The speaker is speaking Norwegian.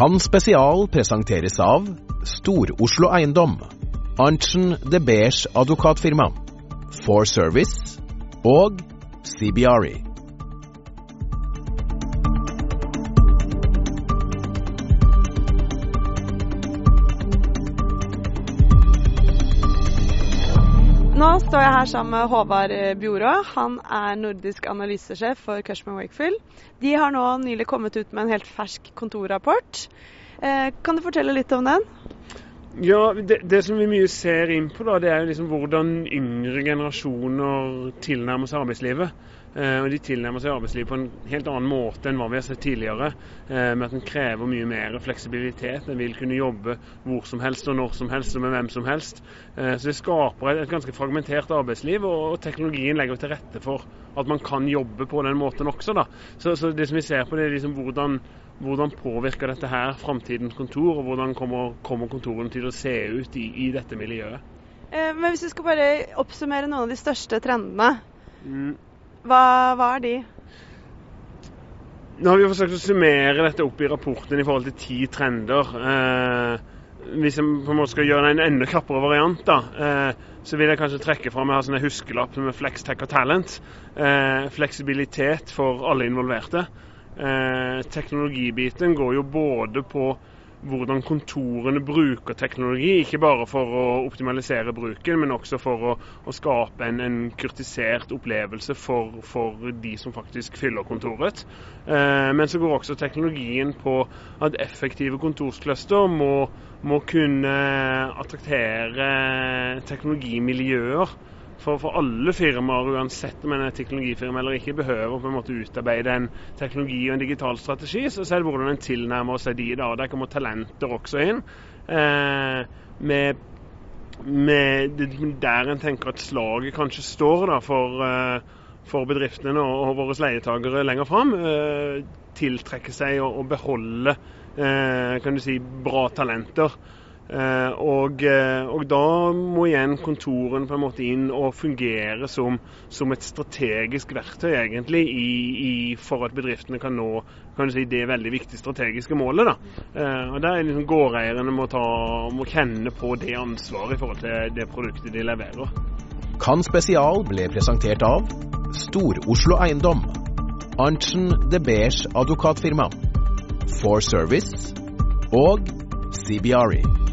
Kan spesial presenteres av Stor-Oslo Eiendom, Arntzen de Beers advokatfirma, For Service og CBRI. Nå står jeg her sammen med Håvard Bjorå. Han er nordisk analysesjef for Cushman Wakefield. De har nå nylig kommet ut med en helt fersk kontorrapport. Eh, kan du fortelle litt om den? Ja, det, det, som vi mye ser inn på, da, det er jo liksom hvordan yngre generasjoner tilnærmer seg arbeidslivet. Eh, og De tilnærmer seg arbeidslivet på en helt annen måte enn hva vi har sett tidligere. Eh, med at den krever mye mer fleksibilitet. En vil kunne jobbe hvor som helst og når som helst og med hvem som helst. Eh, så Det skaper et, et ganske fragmentert arbeidsliv, og, og, teknologien legger til rette for at man kan jobbe på den måten også. da. Så, så Det som vi ser på, det er liksom hvordan hvordan påvirker dette her framtidens kontor, og hvordan kommer, kommer kontorene til å se ut i, i dette miljøet? Eh, men Hvis du skal bare oppsummere noen av de største trendene, mm. hva, hva, er de? Nå har vi forsøkt å summere dette opp i rapporten i forhold til ti trender. Eh, hvis jeg på en måte skal gjøre en enda krappere variant, da, eh, så vil jeg kanskje trekke fram jeg har sånne huskelapp med Flex Tech og Talent. Eh, fleksibilitet for alle involverte. Eh, teknologibiten går jo både på hvordan kontorene bruker teknologi, ikke bare for å optimalisere bruken, men også for å, å skape en, en, kurtisert opplevelse for, for, de som faktisk fyller kontoret. Eh, men så går også teknologien på at effektive kontorscluster må, må kunne attraktere teknologimiljøer for, for, alle firmaer, uansett om en er teknologifirma eller ikke, behøver på en måte utarbeide en teknologi og en digital strategi. Så, så er det hvordan en tilnærmer seg de. da, Der kommer talenter også inn. Eh, med, med, der en tenker at slaget kanskje står da, for, eh, for bedriftene og, våre leietakere lenger fram. Eh, tiltrekke seg og beholde eh, kan du si, bra talenter. Eh, og, eh, og, da må igjen kontorene på en måte inn og fungere som, som et strategisk verktøy egentlig i, i, for at bedriftene kan nå kan si, det veldig viktige strategiske målet. Da. Eh, og Der er liksom gårdeierne må, ta, må kjenne på det ansvaret i forhold til det produktet de leverer. Kan Spesial ble presentert av Stor-Oslo Eiendom, Arntzen de Beers advokatfirma, For Service og CBRI.